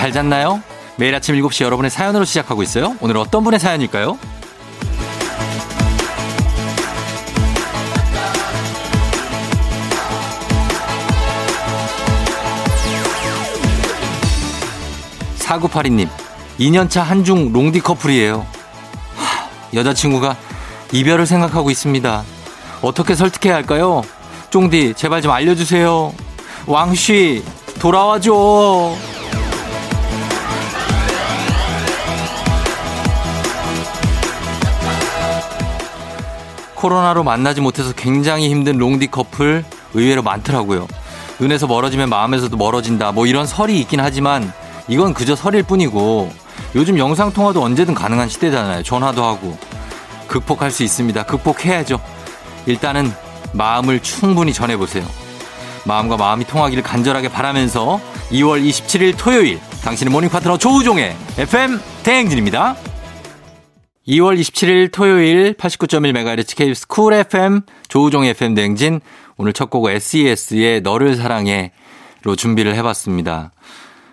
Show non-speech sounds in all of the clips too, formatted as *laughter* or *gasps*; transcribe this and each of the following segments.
잘 잤나요? 매일 아침 7시 여러분의 사연으로 시작하고 있어요. 오늘 어떤 분의 사연일까요? 4982님, 2년차 한중 롱디 커플이에요. 하, 여자친구가 이별을 생각하고 있습니다. 어떻게 설득해야 할까요? 쫑디, 제발 좀 알려주세요. 왕씨, 돌아와줘. 코로나로 만나지 못해서 굉장히 힘든 롱디 커플 의외로 많더라고요. 눈에서 멀어지면 마음에서도 멀어진다. 뭐 이런 설이 있긴 하지만 이건 그저 설일 뿐이고 요즘 영상통화도 언제든 가능한 시대잖아요. 전화도 하고. 극복할 수 있습니다. 극복해야죠. 일단은 마음을 충분히 전해보세요. 마음과 마음이 통하기를 간절하게 바라면서 2월 27일 토요일 당신의 morning 파트너 조우종의 FM 대행진입니다. 2월 27일 토요일 89.1MHz KBS 쿨 FM 조우종의 FM 대행진 오늘 첫곡 SES의 너를 사랑해로 준비를 해봤습니다.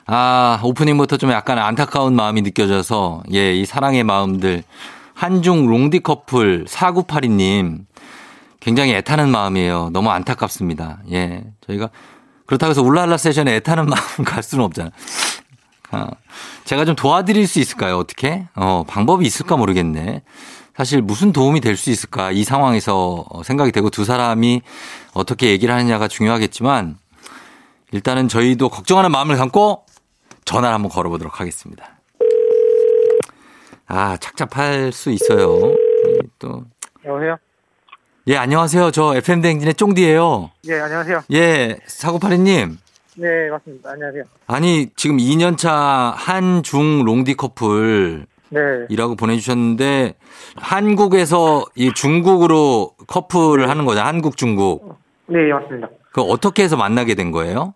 아, 오프닝부터 좀 약간 안타까운 마음이 느껴져서, 예, 이 사랑의 마음들. 한중 롱디 커플 4982님. 굉장히 애타는 마음이에요. 너무 안타깝습니다. 예. 저희가 그렇다고 해서 울랄라 세션에 애타는 *laughs* 마음 갈 수는 없잖아요. 아, 제가 좀 도와드릴 수 있을까요? 어떻게? 어, 방법이 있을까 모르겠네. 사실 무슨 도움이 될 수 있을까? 이 상황에서 생각이 되고 두 사람이 어떻게 얘기를 하느냐가 중요하겠지만 일단은 저희도 걱정하는 마음을 갖고 전화를 한번 걸어보도록 하겠습니다. 아, 착잡할 수 있어요. 또. 여보세요? 예, 안녕하세요. 저 FM대행진의 쫑디예요 예, 안녕하세요. 예, 사고파리님. 네, 맞습니다. 안녕하세요. 아니, 지금 2년차 한중 롱디 커플. 네. 이라고 보내주셨는데, 한국에서 이 중국으로 커플을 하는 거죠. 한국, 중국. 네, 맞습니다. 그 어떻게 해서 만나게 된 거예요?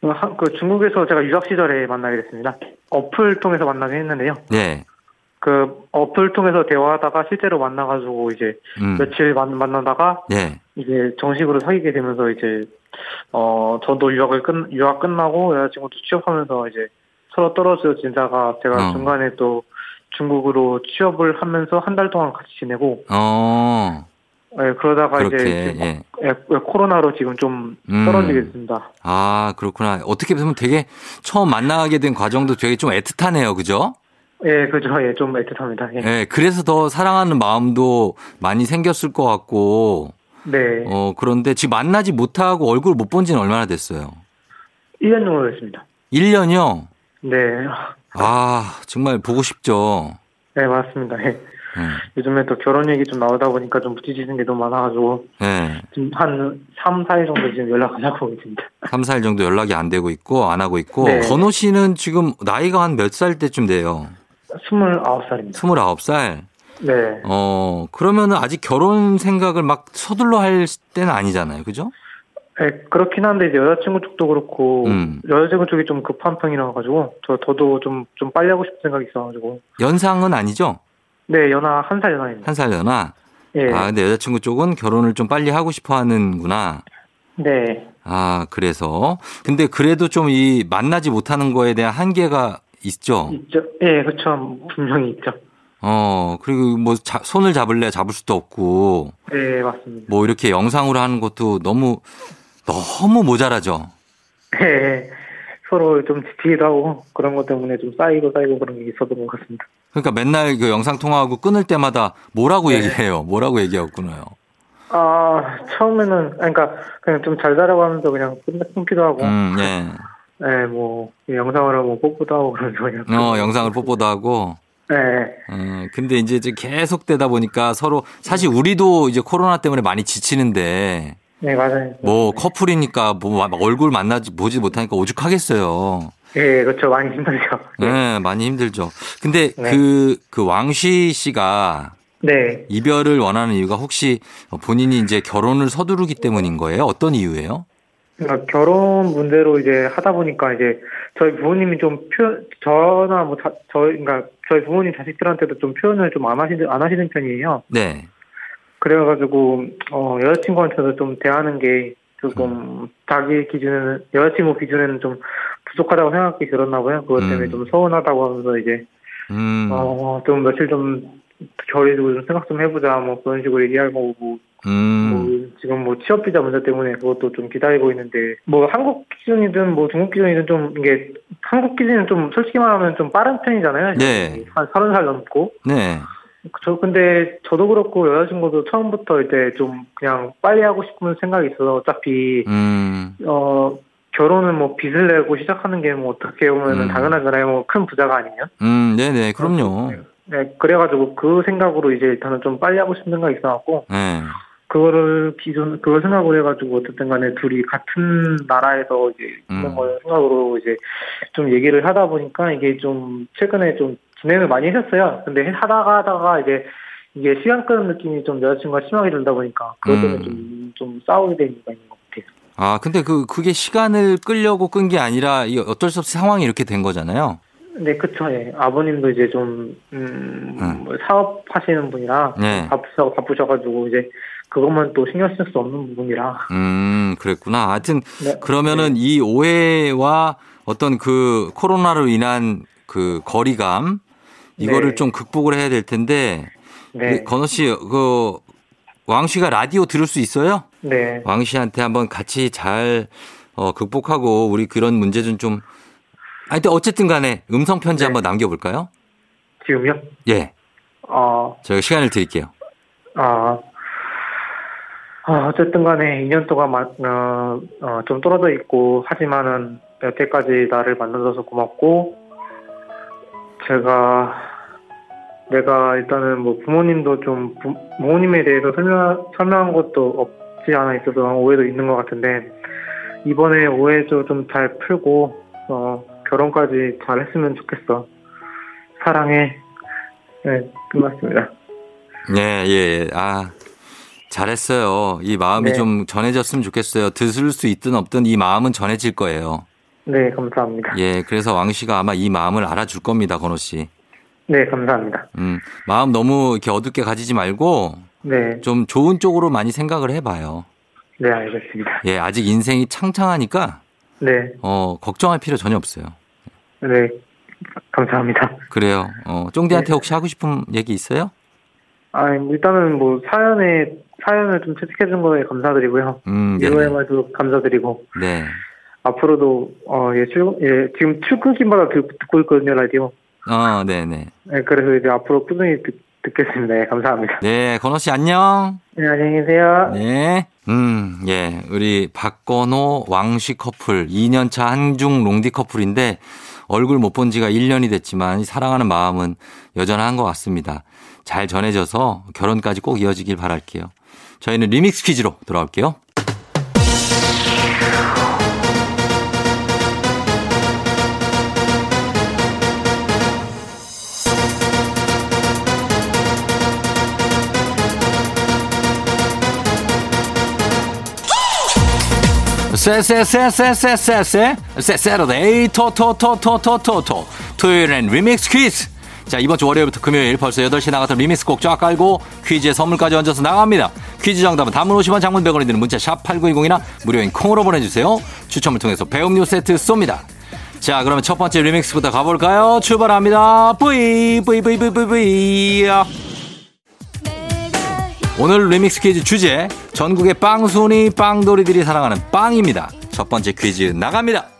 그, 한- 그 중국에서 제가 유학 시절에 만나게 됐습니다. 어플 통해서 만나게 했는데요. 네. 그 어플 통해서 대화하다가 실제로 만나가지고 이제 음. 며칠 만, 만나다가 네. 이제 정식으로 사귀게 되면서 이제 어 저도 유학을 끝 유학 끝나고 여자친구도 취업하면서 이제 서로 떨어져 지내다가 제가 어. 중간에 또 중국으로 취업을 하면서 한 달 동안 같이 지내고 어, 예, 그러다가 그렇게, 이제 지금 예. 예, 코로나로 지금 좀 음. 떨어지게 됐습니다. 아, 그렇구나. 어떻게 보면 되게 처음 만나게 된 과정도 되게 좀 애틋하네요. 그죠? 예, 그죠. 예, 좀 애틋합니다. 예. 예, 그래서 더 사랑하는 마음도 많이 생겼을 것 같고, 네. 어, 그런데 지금 만나지 못하고 얼굴 못 본 지는 얼마나 됐어요? 1년 정도 됐습니다. 1년이요? 네. 아, 정말 보고 싶죠. 네, 맞습니다. 예. 예. 요즘에 또 결혼 얘기 좀 나오다 보니까 좀 부딪히는 게 너무 많아가지고, 예. 지금 한 3, 4일 정도 지금 연락 안 하고 있습니다. 3, 4일 정도 연락이 안 되고 있고, 안 하고 있고, 네. 건호 씨는 지금 나이가 한 몇 살 때쯤 돼요? 29살입니다. 29살? 네. 어, 그러면은 아직 결혼 생각을 막 서둘러 할 때는 아니잖아요. 그죠? 예, 그렇긴 한데, 이제 여자친구 쪽도 그렇고, 음. 여자친구 쪽이 좀 급한 편이라 가지고, 저, 저도 좀, 좀 빨리 하고 싶은 생각이 있어가지고, 연상은 아니죠? 네, 연하, 한 살 연하입니다. 한 살 연하? 예. 아, 근데 여자친구 쪽은 결혼을 좀 빨리 하고 싶어 하는구나. 네. 아, 그래서. 근데 그래도 좀 이 만나지 못하는 거에 대한 한계가 있죠? 있죠. 예, 그쵸. 분명히 있죠. 어, 그리고 뭐 자- 손을 잡을래 잡을 수도 없고, 네, 맞습니다. 뭐 이렇게 영상으로 하는 것도 너무, 너무 모자라죠? 예, 서로 좀 지치기도 하고, 그런 것 때문에 좀 쌓이고 쌓이고 그런 게 있었던 것 같습니다. 그러니까 맨날 그 영상 통화하고 끊을 때마다 뭐라고 네. 얘기해요? 뭐라고 얘기하고 끊어요? 아, 처음에는, 그러니까, 그냥 좀 잘 자라고 하면서 그냥 끊, 끊기도 하고, 음, 예. 예, 뭐, 영상으로 뭐 뽀뽀도 하고 그러면서 그냥. 어, 영상을 뽀뽀도 하고, 예, 어, 근데 이제 계속 되다 보니까 서로 사실 우리도 이제 코로나 때문에 많이 지치는데 네, 맞아요. 뭐 커플이니까 뭐막 얼굴 만나지 보지 못하니까 오죽하겠어요. 예, 그렇죠. 많이 힘들죠. 네, 많이 힘들죠. 근데 네. 그, 그 왕쉬 씨가 네. 이별을 원하는 이유가 혹시 본인이 이제 결혼을 서두르기 때문인 거예요? 어떤 이유예요? 그러니까 결혼 문제로 이제 하다 보니까 이제 저희 부모님이 좀 표현, 저나 뭐, 자, 저희, 그러니까 저희 부모님 자식들한테도 좀 표현을 좀 안 하시는, 안 하시는 편이에요. 네. 그래가지고 어 여자친구한테도 좀 대하는 게 조금 자기 기준에는 여자친구 기준에는 좀 부족하다고 생각이 들었나 봐요. 그것 때문에 음. 좀 서운하다고 하면서 이제 음, 어, 좀 며칠 좀 겨울이고 좀 생각 좀 해보자 뭐 그런 식으로 얘기하고 뭐, 음, 뭐 지금 뭐 취업 비자 문제 때문에 그것도 좀 기다리고 있는데 뭐 한국 기준이든 뭐 중국 기준이든 좀 이게 한국 기준은 좀 솔직히 말하면 좀 빠른 편이잖아요. 네. 한 서른 살 넘고 네. 저 근데 저도 그렇고 여자친구도 처음부터 이제 좀 그냥 빨리 하고 싶은 생각이 있어서 어차피 음, 어 결혼은 뭐 빚을 내고 시작하는 게 뭐 어떻게 보면은 음. 당연하잖아요. 뭐 큰 부자가 아니면. 음, 네네, 그럼요. 네, 그래가지고 그 생각으로 이제 일단은 좀 빨리 하고 싶은 생각이 있어갖고 네. 그거를 기존 그걸 생각을 해가지고 어쨌든 간에 둘이 같은 나라에서 이제 있는 음. 걸 생각으로 이제 좀 얘기를 하다 보니까 이게 좀 최근에 좀 진행을 많이 했었어요. 근데 하다가 하다가 이제 이게 시간 끄는 느낌이 좀 여자친구가 심하게 들다 보니까 그것 때문에 음. 좀, 좀 싸우게 된 이유가 있는 것 같아요. 아, 근데 그, 그게 시간을 끌려고 끈 게 아니라 이 어쩔 수 없이 상황이 이렇게 된 거잖아요. 네, 그쵸. 예. 아버님도 이제 좀, 음, 음. 뭐 사업 하시는 분이라 네. 바쁘셔, 바쁘셔가지고 이제 그것만 또 신경 쓸 수 없는 부분이라. 음, 그랬구나. 하여튼, 네. 그러면은 이 오해와 어떤 그 코로나로 인한 그 거리감, 이거를 네. 좀 극복을 해야 될 텐데, 네. 건호 씨, 그, 왕 씨가 라디오 들을 수 있어요? 네. 왕 씨한테 한번 같이 잘, 어, 극복하고, 우리 그런 문제 좀 좀, 아니, 근데 어쨌든 간에 음성 편지 네. 한번 남겨볼까요? 지금요? 예. 어, 저희가 시간을 드릴게요. 아, 아, 어쨌든 간에 2년 동안 마, 어, 어, 좀 떨어져 있고, 하지만은 여태까지 나를 만나줘서 고맙고, 제가, 내가 일단은 뭐 부모님도 좀, 부, 부모님에 대해서 설명, 설명한 것도 없지 않아 있어서 오해도 있는 것 같은데, 이번에 오해도 좀 잘 풀고, 어, 결혼까지 잘 했으면 좋겠어. 사랑해. 네, 끝났습니다. 예, 예, 예. 아, 잘했어요. 이 마음이 네. 좀 전해졌으면 좋겠어요. 들을 수 있든 없든 이 마음은 전해질 거예요. 네, 감사합니다. 예, 그래서 왕 씨가 아마 이 마음을 알아줄 겁니다, 건호 씨. 네, 감사합니다. 음, 마음 너무 이렇게 어둡게 가지지 말고 네, 좀 좋은 쪽으로 많이 생각을 해봐요. 네, 알겠습니다. 예, 아직 인생이 창창하니까, 네, 어, 걱정할 필요 전혀 없어요. 네, 감사합니다. 그래요. 어, 쫑디한테 네. 혹시 하고 싶은 얘기 있어요? 아, 일단은 뭐 사연에 사연을 좀 채택해 준 거에 감사드리고요. 음, 위로의 네네. 말도 감사드리고 네. 앞으로도 어, 예, 출근, 예, 지금 출근길마다 듣, 듣고 있거든요 라디오. 어, 네네. 네, 그래서 이제 앞으로 꾸준히 듣, 듣겠습니다. 네, 감사합니다. 네, 건호 씨 안녕. 네, 안녕히 계세요. 네. 음, 예. 우리 박건호 왕씨 커플, 2년차 한중 롱디 커플인데 얼굴 못 본 지가 1년이 됐지만 이 사랑하는 마음은 여전한 것 같습니다. 잘 전해져서 결혼까지 꼭 이어지길 바랄게요. 저희는 리믹스 퀴즈로 돌아올게요. 쎄쎄쎄쎄쎄쎄쎄 쎄쎄러데이 토토토토토토토 토요일엔 리믹스 퀴즈 자 이번 주 월요일부터 금요일 벌써 8시 나가서 리믹스 곡 쫙 깔고 퀴즈에 선물까지 얹어서 나갑니다. 퀴즈 정답은 단문 50원 장문 100원이 드는 문자 샵 8910이나 무료인 콩으로 보내주세요. 추첨을 통해서 배음료 세트 쏩니다. 자 그러면 첫 번째 리믹스부터 가볼까요? 출발합니다. 뿌이 뿌이 뿌이 뿌이 뿌이 오늘 리믹스 퀴즈 주제 전국의 빵순이 빵돌이들이 사랑하는 빵입니다. 첫 번째 퀴즈 나갑니다.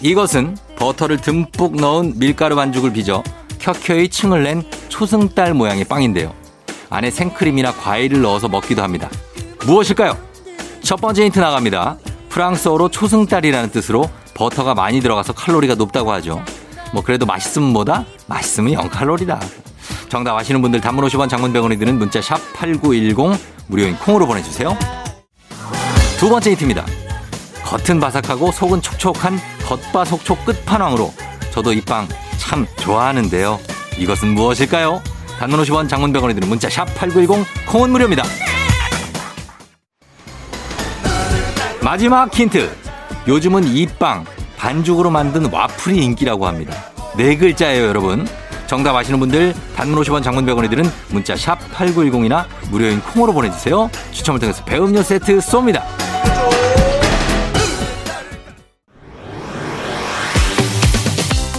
이것은 버터를 듬뿍 넣은 밀가루 반죽을 빚어 켜켜이 층을 낸 초승달 모양의 빵인데요. 안에 생크림이나 과일을 넣어서 먹기도 합니다. 무엇일까요? 첫 번째 힌트 나갑니다. 프랑스어로 초승달이라는 뜻으로 버터가 많이 들어가서 칼로리가 높다고 하죠. 뭐 그래도 맛있으면 뭐다? 맛있으면 0칼로리다. 정답 아시는 분들 단문 50원 장문 100원이 드는 문자 샵 8910 무료인 콩으로 보내주세요. 두 번째 힌트입니다. 겉은 바삭하고 속은 촉촉한 겉바속촉 끝판왕으로 저도 이 빵 참 좋아하는데요. 이것은 무엇일까요? 단문 50원 장문 100원이 드는 문자 샵 8910 콩은 무료입니다. 마지막 힌트. 요즘은 이 빵 반죽으로 만든 와플이 인기라고 합니다. 네 글자예요, 여러분. 정답 아시는 분들 단문 50원 장문 100원이 드는 문자 샵 8910이나 무료인 콩으로 보내주세요. 추첨을 통해서 배음료 세트 쏩니다.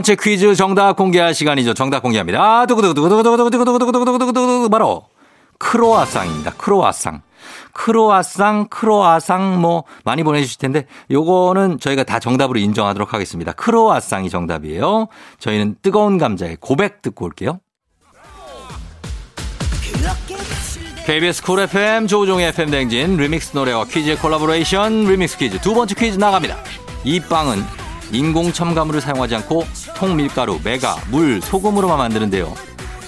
번째 퀴즈 정답 공개할 시간이죠. 정답 공개합니다. 두구두구두구두구두구두구두구두구두구두구두구 바로 크로아상입니다. 크로아상. 크로아상, 크로아상 뭐 많이 보내주실 텐데 요거는 저희가 다 정답으로 인정하도록 하겠습니다. 크로아상이 정답이에요. 저희는 뜨거운 감자의 고백 듣고 올게요. KBS 쿨 FM 조우종의 FM 댕진 리믹스 노래와 퀴즈의 콜라보레이션 리믹스 퀴즈 두 번째 퀴즈 나갑니다. 이 빵은 인공 첨가물을 사용하지 않고 통밀가루, 메가, 물, 소금으로만 만드는데요.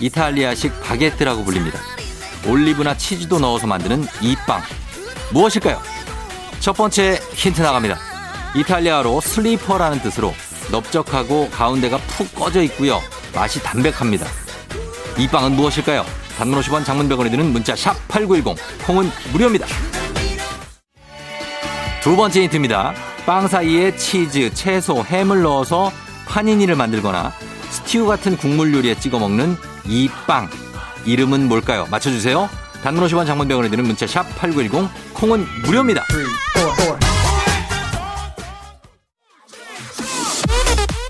이탈리아식 바게트라고 불립니다. 올리브나 치즈도 넣어서 만드는 이 빵. 무엇일까요? 첫 번째 힌트 나갑니다. 이탈리아로 슬리퍼라는 뜻으로 넓적하고 가운데가 푹 꺼져 있고요. 맛이 담백합니다. 이 빵은 무엇일까요? 단문 50원 장문 100원이 드는 문자 샵 8910 콩은 무료입니다. 두 번째 힌트입니다. 빵 사이에 치즈, 채소, 햄을 넣어서 파니니를 만들거나 스튜 같은 국물 요리에 찍어 먹는 이 빵. 이름은 뭘까요? 맞춰주세요. 단문 50원 장문 100원이 드는 문자 샵 8910 콩은 무료입니다.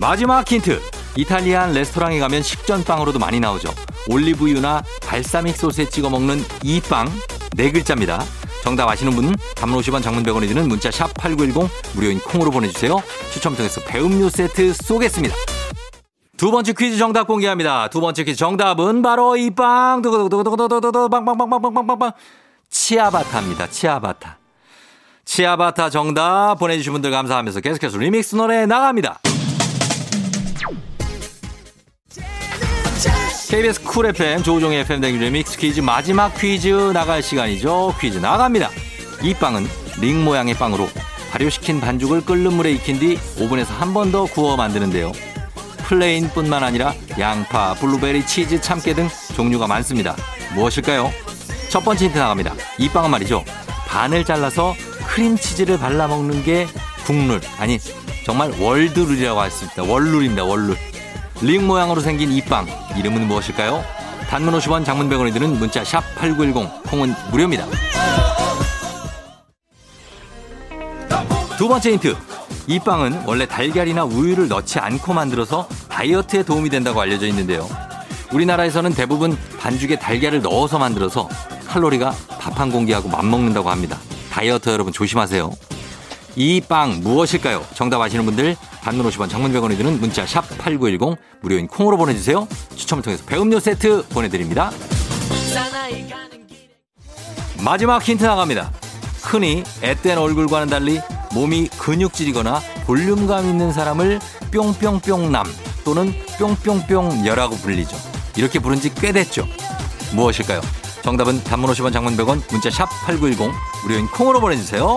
마지막 힌트. 이탈리안 레스토랑에 가면 식전빵으로도 많이 나오죠. 올리브유나 발사믹 소스에 찍어 먹는 이 빵 네 글자입니다. 정답 아시는 분은 단문 50원 장문 100원이 드는 문자 샵 8910 무료인 콩으로 보내주세요. 추첨 통해서 배음료 세트 쏘겠습니다. 두 번째 퀴즈 정답 공개합니다. 두 번째 퀴즈 정답은 바로 이 빵, 두구두구두구두구두구두구, 빵빵빵빵빵빵빵. 치아바타입니다. 치아바타. 치아바타 정답 보내주신 분들 감사하면서 계속해서 리믹스 노래 나갑니다. KBS 쿨 FM 조우종의 FM 댕 리믹스 퀴즈 마지막 퀴즈 나갈 시간이죠. 퀴즈 나갑니다. 이 빵은 링 모양의 빵으로 발효시킨 반죽을 끓는 물에 익힌 뒤 오븐에서 한 번 더 구워 만드는데요. plain뿐만 아니라 양파, 블루베리, 치즈, 참깨 등 종류가 많습니다. 무엇일까요? 첫 번째 힌트 나갑니다. 이 빵은 말이죠. 반을 잘라서 크림치즈를 발라 먹는 게 국룰 아니 정말 world rule이라고 할 수 있다. 월룰입니다. 월룰. 링 모양으로 생긴 이 빵 이름은 무엇일까요? 단문 50원 장문 100원이 드는 문자 샵 8910 콩은 무료입니다. 두 번째 힌트. 이 빵은 원래 달걀이나 우유를 넣지 않고 만들어서 다이어트에 도움이 된다고 알려져 있는데요. 우리나라에서는 대부분 반죽에 달걀을 넣어서 만들어서 칼로리가 밥 한 공기하고 맞먹는다고 합니다. 다이어트 여러분 조심하세요. 이 빵 무엇일까요? 정답 아시는 분들 단문 50원 장문 100원이 드는 문자 샵 8910 무료인 콩으로 보내주세요. 추첨을 통해서 배음료 세트 보내드립니다. 마지막 힌트 나갑니다. 흔히 앳된 얼굴과는 달리 몸이 근육질이거나 볼륨감 있는 사람을 뿅뿅뿅남 또는 뿅뿅뿅녀라고 불리죠. 이렇게 부른 지 꽤 됐죠. 무엇일까요? 정답은 단문 50원 장문 100원 문자 샵 8910 무료인 콩으로 보내주세요.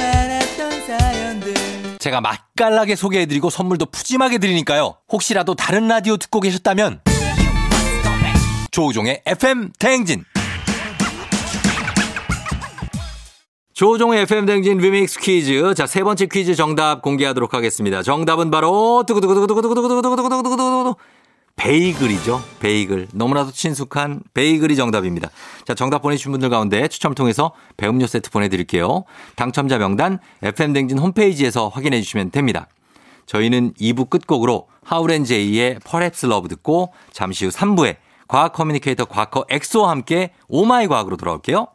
제가 맛깔나게 소개해드리고 선물도 푸짐하게 드리니까요. 혹시라도 다른 라디오 듣고 계셨다면 조우종의 FM 대행진 조우종의 FM 대행진 리믹스 퀴즈 자 세 번째 퀴즈 정답 공개하도록 하겠습니다. 정답은 바로 두구두구두구두구두구두구두구두구두구두구 베이글이죠. 베이글. 너무나도 친숙한 베이글이 정답입니다. 자, 정답 보내주신 분들 가운데 추첨 통해서 배음료 세트 보내드릴게요. 당첨자 명단 FM댕진 홈페이지에서 확인해 주시면 됩니다. 저희는 2부 끝곡으로 하울앤제이의 Perhaps Love 듣고 잠시 후 3부에 과학 communicator 과커 엑소와 함께 Oh my 과학으로 돌아올게요.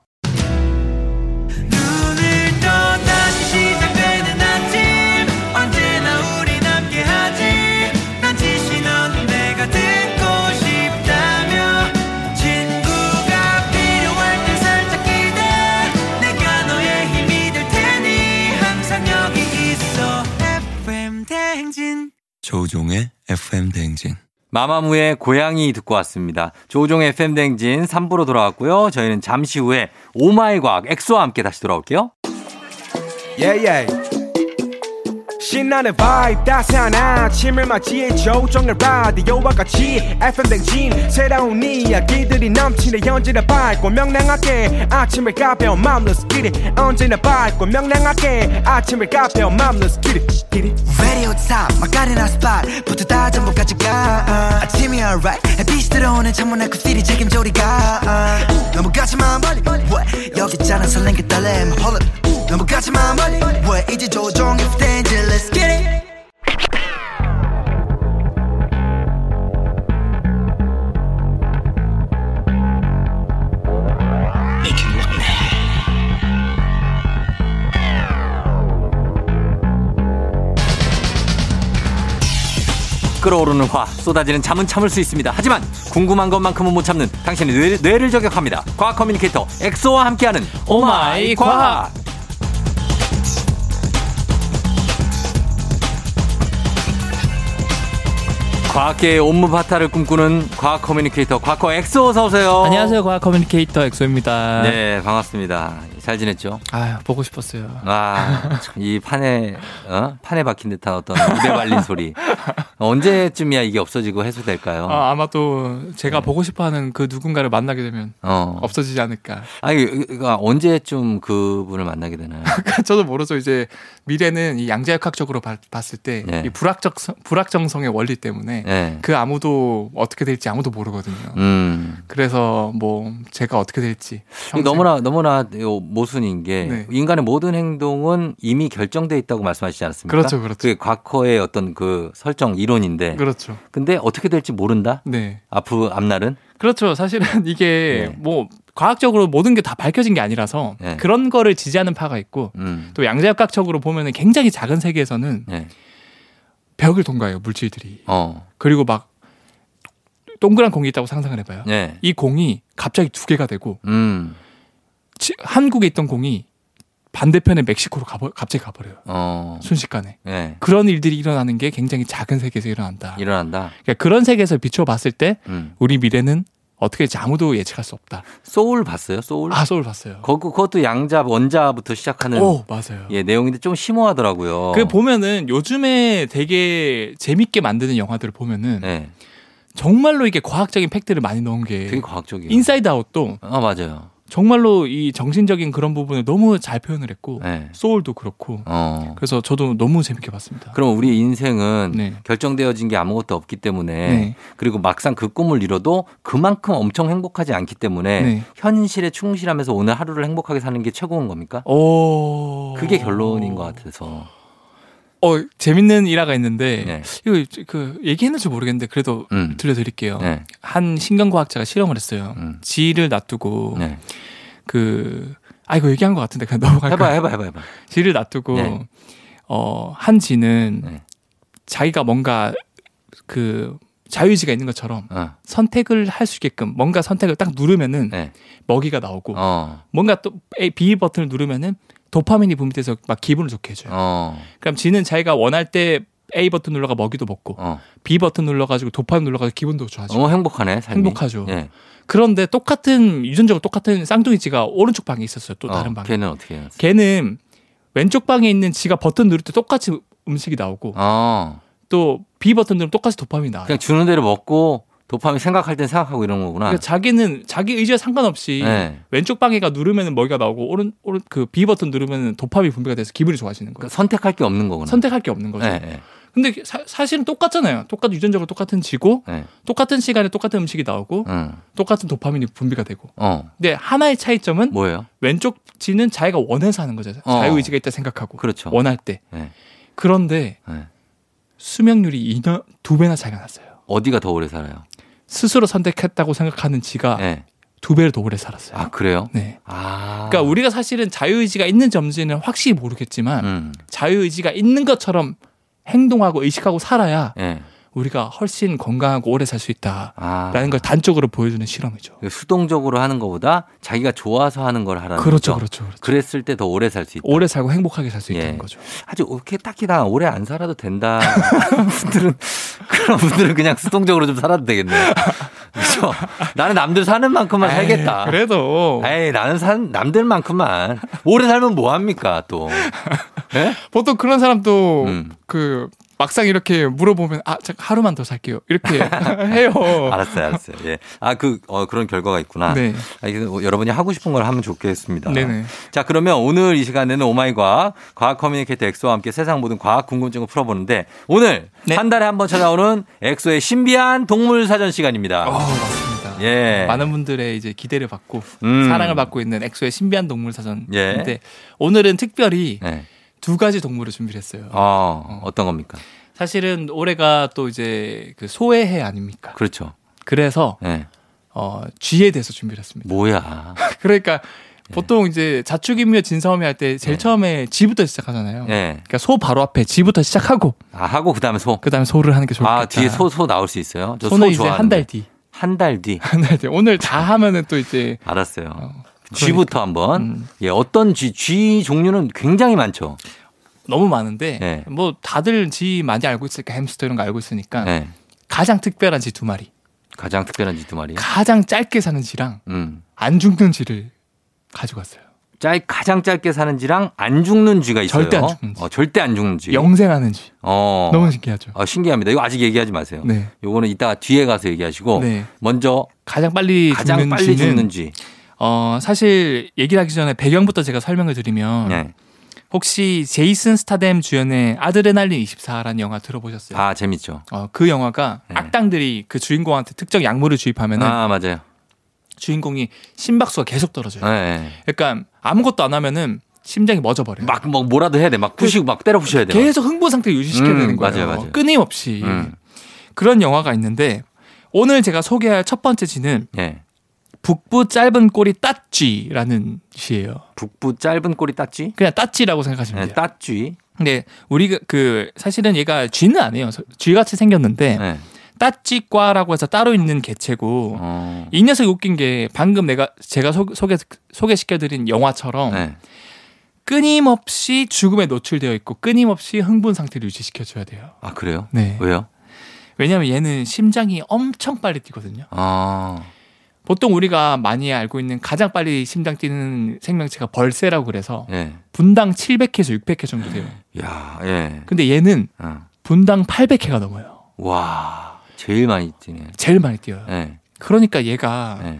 조우종의 FM 대행진 마마무의 고양이 듣고 왔습니다. 조종의 FM댕진 3부로 돌아왔고요. 저희는 잠시 후에 오마이 과학 엑소와 함께 다시 돌아올게요. yeah, yeah. 신나는 vibe 따스한 아침을 맞이해 조종의 라디오와 같이 FM 댕진. 새로운 이야기들이 넘치네. 언제나 밝고 명랑하게 아침을 가벼운 마음으로 스키리 언제나 밝고 명랑하게 아침을 가벼운 마음으로 스키리 스키리 Radio top 마카레나 스팟 부터 다 전부까지 가. 아침이 alright. 햇빛이 들어오는 창문에 굽들이 책임져 우리가. 너무 가지마 멀리. 왜? 여기 있잖아 설렌 게 떨림 Hold up 너무 가지마 멀리 왜 이제 조종의 danger Let's get it 끓어오르는 화, 쏟아지는 잠은 참을 수 있습니다. 하지만 궁금한 것만큼은 못 참는 당신의 뇌를, 뇌를 저격합니다. 과학 커뮤니케이터 엑소와 함께하는 오마이 과학. 과학계의 homme fatale을 꿈꾸는 과학 커뮤니케이터 과커 엑소 어서 오세요. 안녕하세요. 과학 커뮤니케이터 엑소입니다. 네, 반갑습니다. 잘 지냈죠? 아 보고 싶었어요. 아, 참, 이 판에, 어? 판에 박힌 듯한 어떤 입에 발린 소리. 언제쯤이야 이게 없어지고 해소될까요? 아, 아마도 제가 보고 싶어하는 그 누군가를 만나게 되면 어. 없어지지 않을까. 아니, 그러니까 언제쯤 그분을 만나게 되나요? *laughs* 저도 모르죠. 이제 미래는 이 양자역학적으로 봐- 봤을 때이 네. 불확적 불확정성의 원리 때문에 네. 그 아무도 어떻게 될지 아무도 모르거든요. 음. 그래서 뭐 제가 어떻게 될지 너무나, 너무나 요 모순인 게 네. 인간의 모든 행동은 이미 결정돼 있다고 말씀하시지 않았습니까? 그렇죠, 그렇죠. 그게 과거의 어떤 그 설정 이론인데. 그렇죠. 근데 어떻게 될지 모른다? 네. 앞으로, 앞날은? 그렇죠. 사실은 *laughs* 이게 네. 뭐 과학적으로 모든 게 다 밝혀진 게 아니라서 네. 그런 거를 지지하는 파가 있고 음. 또 양자역학적으로 보면은 굉장히 작은 세계에서는 네. 벽을 통과해요 물질들이. 어. 그리고 막 동그란 공이 있다고 상상을 해봐요. 네. 이 공이 갑자기 두 개가 되고 음. 지- 한국에 있던 공이 반대편에 멕시코로 가버, 갑자기 가버려요. 어. 순식간에. 네. 그런 일들이 일어나는 게 굉장히 작은 세계에서 일어난다. 일어난다. 그러니까 그런 세계에서 비춰봤을 때 음. 우리 미래는 어떻게 될지 아무도 예측할 수 없다. 소울 봤어요? 소울? 아, 소울 봤어요. 거, 그것도 양자 원자부터 시작하는 오, 맞아요. 예, 내용인데 좀 심오하더라고요. 그 보면은 요즘에 되게 재밌게 만드는 영화들을 보면은 네. 정말로 이게 과학적인 팩트를 많이 넣은 게 되게 과학적이에요. 인사이드 아웃도 아, 맞아요. 정말로 이 정신적인 그런 부분을 너무 잘 표현을 했고 네. 소울도 그렇고 어. 그래서 저도 너무 재밌게 봤습니다. 그럼 우리 인생은 네. 결정되어진 게 아무것도 없기 때문에 네. 그리고 막상 그 꿈을 이뤄도 그만큼 엄청 행복하지 않기 때문에 네. 현실에 충실하면서 오늘 하루를 행복하게 사는 게 최고인 겁니까? 오. 그게 결론인 것 같아서. 어 재밌는 일화가 있는데 네. 이거 그 얘기했는지 모르겠는데 그래도 음. 들려드릴게요. 네. 한 신경과학자가 실험을 했어요. 음. 지를 놔두고 네. 그아 이거 얘기한 것 같은데 그냥 넘어갈까요? 해봐, 해봐, 해봐, 해봐. 지를 놔두고 네. 어한 지는 네. 자기가 뭔가 그 자유의지가 있는 것처럼 어. 선택을 할 수 있게끔 뭔가 선택을 딱 누르면은 네. 먹이가 나오고 어. 뭔가 또 A, B 버튼을 누르면은 도파민이 분비돼서 막 기분을 좋게 해줘요. 어. 그럼 지는 자기가 원할 때 A 버튼 눌러가 먹이도 먹고 어. B 버튼 눌러가지고 도파민 눌러가지고 기분도 좋아지고 너무 행복하네, 삶이. 행복하죠. 예. 그런데 똑같은 유전적으로 똑같은 쌍둥이지가 오른쪽 방에 있었어요. 또 다른 어, 방에. 걔는 어떻게 해요? 걔는 왼쪽 방에 있는 지가 버튼 누를 때 똑같이 음식이 나오고 어. 또 B 버튼 누르면 똑같이 도파민이 나와요. 그냥 주는 대로 먹고 도파민 생각할 땐 생각하고 이런 거구나. 그러니까 자기는 자기 의지와 상관없이 네. 왼쪽 방에가 누르면 먹이가 나오고 오른 오른 그 B 버튼 누르면 도파민 분비가 돼서 기분이 좋아지는 거예요. 그러니까 선택할 게 없는 거구나. 선택할 게 없는 거죠. 네, 네. 근데 사, 실은 똑같잖아요. 똑같은 유전적으로 똑같은 지고 네. 똑같은 시간에 똑같은 음식이 나오고 응. 똑같은 도파민이 분비가 되고. 어. 근데 하나의 차이점은 뭐예요? 왼쪽 지는 자기가 원해서 하는 거죠. 어. 자유 의지가 있다 생각하고 그렇죠. 원할 때. 네. 그런데 네. 수명률이 2년 두 배나 차이가 났어요. 어디가 더 오래 살아요? 스스로 선택했다고 생각하는 지가 네. 두 배를 더 오래 살았어요. 아, 그래요? 네. 아. 그러니까 우리가 사실은 자유의지가 있는 점지는 확실히 모르겠지만 음. 자유의지가 있는 것처럼 행동하고 의식하고 살아야 예. 우리가 훨씬 건강하고 오래 살 수 있다라는 아. 걸 단적으로 보여주는 실험이죠. 수동적으로 하는 것보다 자기가 좋아서 하는 걸 하라는 그렇죠, 거죠. 그렇죠, 그렇죠. 그랬을 때 더 오래 살 수 있다. 오래 살고 행복하게 살수 예. 있다는 거죠. 아주 이렇게 딱히 나 오래 안 살아도 된다. *laughs* 분들은 그런 분들은 그냥 수동적으로 좀 살아도 되겠네. 그렇죠. 나는 남들 사는 만큼만 살겠다. 에이, 그래도 에이, 나는 산 남들만큼만 오래 살면 뭐 합니까 또? 예? 보통 그런 사람도 음. 그 막상 이렇게 물어보면 아, 잠깐 하루만 더 살게요. 이렇게 *laughs* 해요. 알았어요, 알았어요. 예. 아, 그, 어, 그런 결과가 있구나. 네. 아, 여러분이 하고 싶은 걸 하면 좋겠습니다. 네네. 자, 그러면 오늘 이 시간에는 오마이과학, 과학 커뮤니케이터 엑소와 함께 세상 모든 과학 궁금증을 풀어보는데 오늘 네. 한 달에 한 번 찾아오는 엑소의 신비한 동물 사전 시간입니다. 어, 맞습니다. 예. 많은 분들의 이제 기대를 받고 음. 사랑을 받고 있는 엑소의 신비한 동물 사전인데 예. 오늘은 특별히 네. 두 가지 동물을 준비를 했어요. 어, 어떤 겁니까? 사실은 올해가 또 이제 그 소의 해 아닙니까? 그렇죠. 그래서 예. 어, 쥐에 대해서 준비를 했습니다. 뭐야. *laughs* 그러니까 보통 이제 자축인묘 진사오미 할 때 제일 예. 처음에 쥐부터 시작하잖아요. 예. 그러니까 소 바로 앞에 쥐부터 시작하고 아, 하고 그 다음에 소. 그다음에 소를 하는 게 좋겠다. 아, 뒤에 소, 소 나올 수 있어요? 저 소는 소 이제. 한 달 뒤. 한 달 뒤. *laughs* 한 달 뒤. 오늘 다 하면은 또 이제 알았어요. 어, 쥐부터 한번. 음. 예, 어떤 쥐, 쥐 종류는 굉장히 많죠. 너무 많은데 예. 뭐 다들 쥐 많이 알고 있으니까 햄스터 이런 거 알고 있으니까 예. 가장 특별한 쥐두 마리. 가장 특별한 쥐두 마리. 가장 짧게 사는 쥐랑 음. 안 죽는 쥐를 가져갔어요. 짧, 가장 짧게 사는 쥐랑 안 죽는 쥐가 있어요. 절대 안 죽는 쥐. 어, 절대 안 죽는 쥐. 영생하는 쥐. 어. 너무 신기하죠. 어, 신기합니다. 이거 아직 얘기하지 마세요. 네. 요거는 이따가 뒤에 가서 얘기하시고 네. 먼저 가장 빨리 가장 죽는 빨리 쥐는 죽는 쥐. 어 사실 얘기를 하기 전에 배경부터 제가 설명을 드리면 네. 혹시 제이슨 스타뎀 주연의 아드레날린 24라는 영화 들어보셨어요? 아, 재밌죠. 어, 그 영화가 네. 악당들이 그 주인공한테 특정 약물을 주입하면은 아, 맞아요. 주인공이 심박수가 계속 떨어져요. 네, 네. 그러니까 아무것도 안 하면은 심장이 멎어버려요. 막, 뭐, 뭐라도 해야 돼. 막 부시고 막 때려 부셔야 돼. 계속 흥분 상태 유지시켜야 음, 되는 거예요. 맞아요, 맞아요. 끊임없이. 음. 그런 영화가 있는데 오늘 제가 소개할 첫 번째 쥐는 예. 북부 짧은 꼬리 따쥐라는 쥐예요. 북부 짧은 꼬리 따쥐? 그냥 따쥐라고 생각하시면 네, 돼요. 따쥐. 근데 우리가 그 사실은 얘가 쥐는 아니에요. 쥐같이 생겼는데 네. 따쥐과라고 해서 따로 있는 개체고 어. 이 녀석이 웃긴 게 방금 내가 제가 소, 소개 소개시켜드린 영화처럼 네. 끊임없이 죽음에 노출되어 있고 끊임없이 흥분 상태를 유지시켜줘야 돼요. 아, 그래요? 네. 왜요? 왜냐하면 얘는 심장이 엄청 빨리 뛰거든요. 아. 보통 우리가 많이 알고 있는 가장 빨리 심장 뛰는 생명체가 벌새라고 그래서 예. 분당 700회에서 600회 정도 돼요. 야, 예. 근데 얘는 어. 분당 800회가 넘어요. 와. 제일 많이 뛰네. 제일 많이 뛰어요. 예. 그러니까 얘가 예.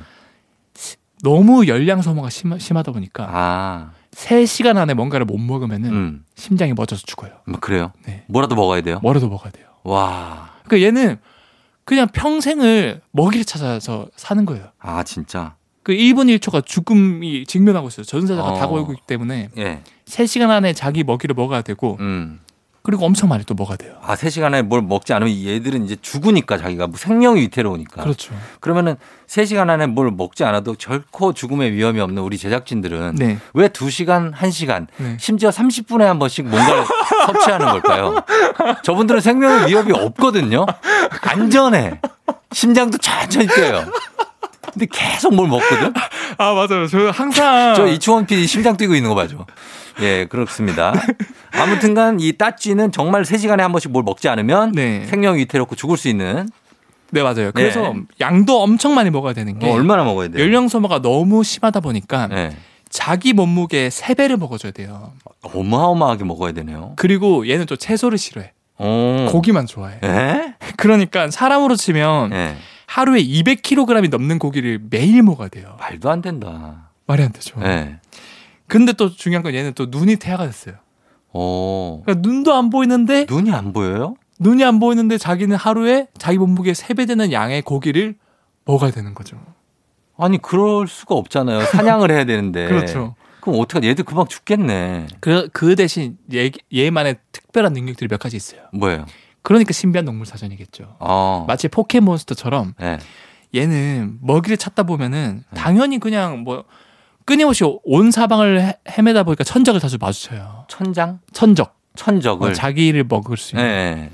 너무 열량 소모가 심하, 심하다 보니까 아. 3시간 안에 뭔가를 못 먹으면은 음. 심장이 멎어서 죽어요. 뭐 그래요? 네. 뭐라도 먹어야 돼요? 뭐라도 먹어야 돼요. 와. 그러니까 얘는 그냥 평생을 먹이를 찾아서 사는 거예요. 아, 진짜. 그 1분 1초가 죽음이 직면하고 있어요. 전사자가 어. 다가오고 있기 때문에 예. 3시간 안에 자기 먹이를 먹어야 되고 음. 그리고 엄청 많이 또 먹어야 돼요. 아, 3시간에 뭘 먹지 않으면 얘들은 이제 죽으니까 자기가 뭐 생명이 위태로우니까. 그렇죠. 그러면은 3시간 안에 뭘 먹지 않아도 결코 죽음의 위험이 없는 우리 제작진들은 네. 왜 2시간, 1시간, 네. 심지어 30분에 한 번씩 뭔가를 *laughs* 섭취하는 걸까요? 저분들은 생명의 위협이 없거든요. 안전해. 심장도 천천히 뛰어요. 근데 계속 뭘 먹거든? 아 맞아요. 저 항상 저 이충원 PD 심장 뛰고 있는 거 봐죠. 예, 그렇습니다. 아무튼간 이 따쥐는 정말 3시간에 한 번씩 뭘 먹지 않으면 네. 생명이 위태롭고 죽을 수 있는 네 맞아요. 그래서 네. 양도 엄청 많이 먹어야 되는 게 어, 얼마나 먹어야 돼요? 연령 소모가 너무 심하다 보니까 네. 자기 몸무게 3배를 먹어줘야 돼요. 어마어마하게 먹어야 되네요. 그리고 얘는 또 채소를 싫어해. 어. 고기만 좋아해. 예? *laughs* 그러니까 사람으로 치면 예. 하루에 200kg이 넘는 고기를 매일 먹어야 돼요. 말도 안 된다. 말이 안 되죠. 예. 근데 또 중요한 건 얘는 또 눈이 태아가 됐어요. 어. 그러니까 눈도 안 보이는데 눈이 안 보여요? 눈이 안 보이는데 자기는 하루에 자기 몸무게 3배 되는 양의 고기를 먹어야 되는 거죠. 아니, 그럴 수가 없잖아요. 사냥을 해야 되는데. *laughs* 그렇죠. 그럼 어떡하 얘들 금방 죽겠네. 그, 그 대신 얘, 얘만의 특별한 능력들이 몇 가지 있어요. 뭐예요? 그러니까 신비한 동물 사전이겠죠. 어. 마치 포켓몬스터처럼 예. 얘는 먹이를 찾다 보면은 당연히 그냥 뭐 끊임없이 온 사방을 헤- 헤매다 보니까 천적을 자주 마주쳐요. 천장? 천적. 천적을. 어, 자기를 먹을 수 예. 있는. 예.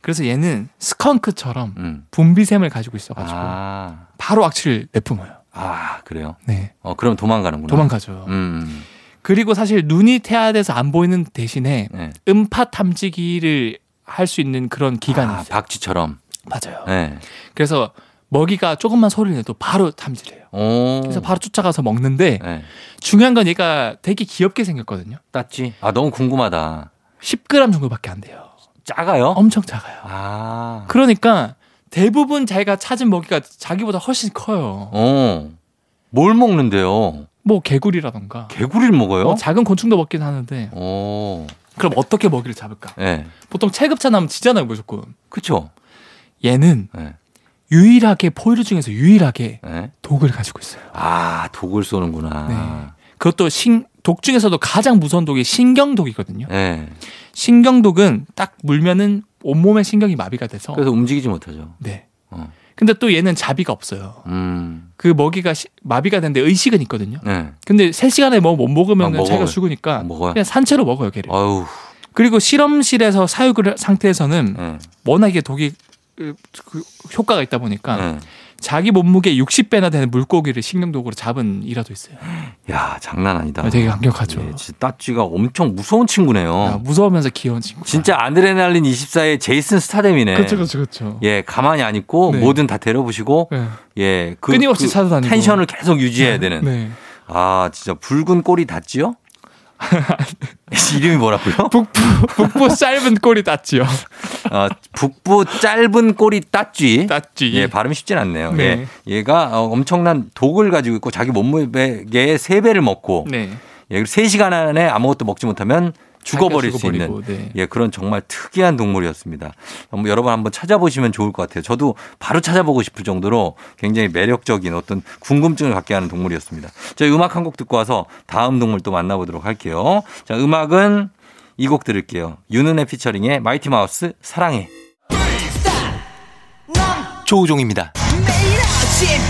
그래서 얘는 스컹크처럼 음. 분비샘을 가지고 있어가지고 아. 바로 악취를 내뿜어요. 아, 그래요? 네. 어, 그럼 도망가는구나. 도망가죠. 음. 그리고 사실 눈이 태아돼서 안 보이는 대신에 예. 음파 탐지기를 할 수 있는 그런 기간이 아, 있어요. 박쥐처럼. 맞아요. 예. 그래서 먹이가 조금만 소리를 내도 바로 탐지해요. 오. 그래서 바로 쫓아가서 먹는데 예. 중요한 건 얘가 되게 귀엽게 생겼거든요. 따쥐? 아, 너무 궁금하다. 10g 정도밖에 안 돼요. 작아요? 엄청 작아요. 아. 그러니까 대부분 자기가 찾은 먹이가 자기보다 훨씬 커요. 어. 뭘 먹는데요? 뭐 개구리라던가 개구리를 먹어요? 뭐 작은 곤충도 먹긴 하는데 오. 그럼 어떻게 먹이를 잡을까? 예. 보통 체급차 나면 지잖아요 무조건. 그쵸? 얘는 예. 유일하게 포유류 중에서 유일하게 예. 독을 가지고 있어요. 아, 독을 쏘는구나. 네. 그것도 신, 독 중에서도 가장 무서운 독이 신경독이거든요. 예. 신경독은 딱 물면은 온몸의 신경이 마비가 돼서 그래서 움직이지 못하죠. 네. 어. 근데 또 얘는 자비가 없어요. 음. 그 먹이가 시- 마비가 되는데 의식은 있거든요. 네. 근데 3시간에 뭐 못 먹으면 아, 자기가. 죽으니까 먹어요? 그냥 산채로 먹어요, 걔를. 아유. 그리고 실험실에서 사육을 상태에서는 예. 워낙에 독이 그, 그 효과가 있다 보니까 예. 자기 몸무게 60배나 되는 물고기를 신경독으로 잡은 일화도 있어요. 야, 장난 아니다. 되게 강력하죠. 예, 진짜 따쥐가 엄청 무서운 친구네요. 아, 무서우면서 귀여운 친구. 진짜 아드레날린 24의 제이슨 스타뎀이네. 그렇죠, 그렇죠, 그렇죠. 예, 가만히 안 있고 네. 뭐든 다 데려보시고 네. 예, 그, 끊임없이 그 찾아다니고. 텐션을 계속 유지해야 되는. 네. 아, 진짜 붉은 꼬리 닿지요? 이름이 뭐라고요? *laughs* 북부 북부 짧은 꼬리 땄지요. 어, 북부 짧은 꼬리 따쥐. 땄지. 예, 발음이 쉽진 않네요. 네. 예, 얘가 어, 엄청난 독을 가지고 있고 자기 몸무게의 세 배를 먹고 네. 예, 그리고 3시간 안에 아무것도 먹지 못하면 죽어버릴 수 있는 네. 예, 그런 정말 특이한 동물이었습니다. 한번 여러분 한번 찾아보시면 좋을 것 같아요. 저도 바로 찾아보고 싶을 정도로 굉장히 매력적인 어떤 궁금증을 갖게 하는 동물이었습니다. 저희 음악 한 곡 듣고 와서 다음 동물 또 만나보도록 할게요. 자, 음악은 이 곡 들을게요. 윤은혜 피처링의 마이티 마우스 사랑해. 조우종입니다. 매일 아침 7시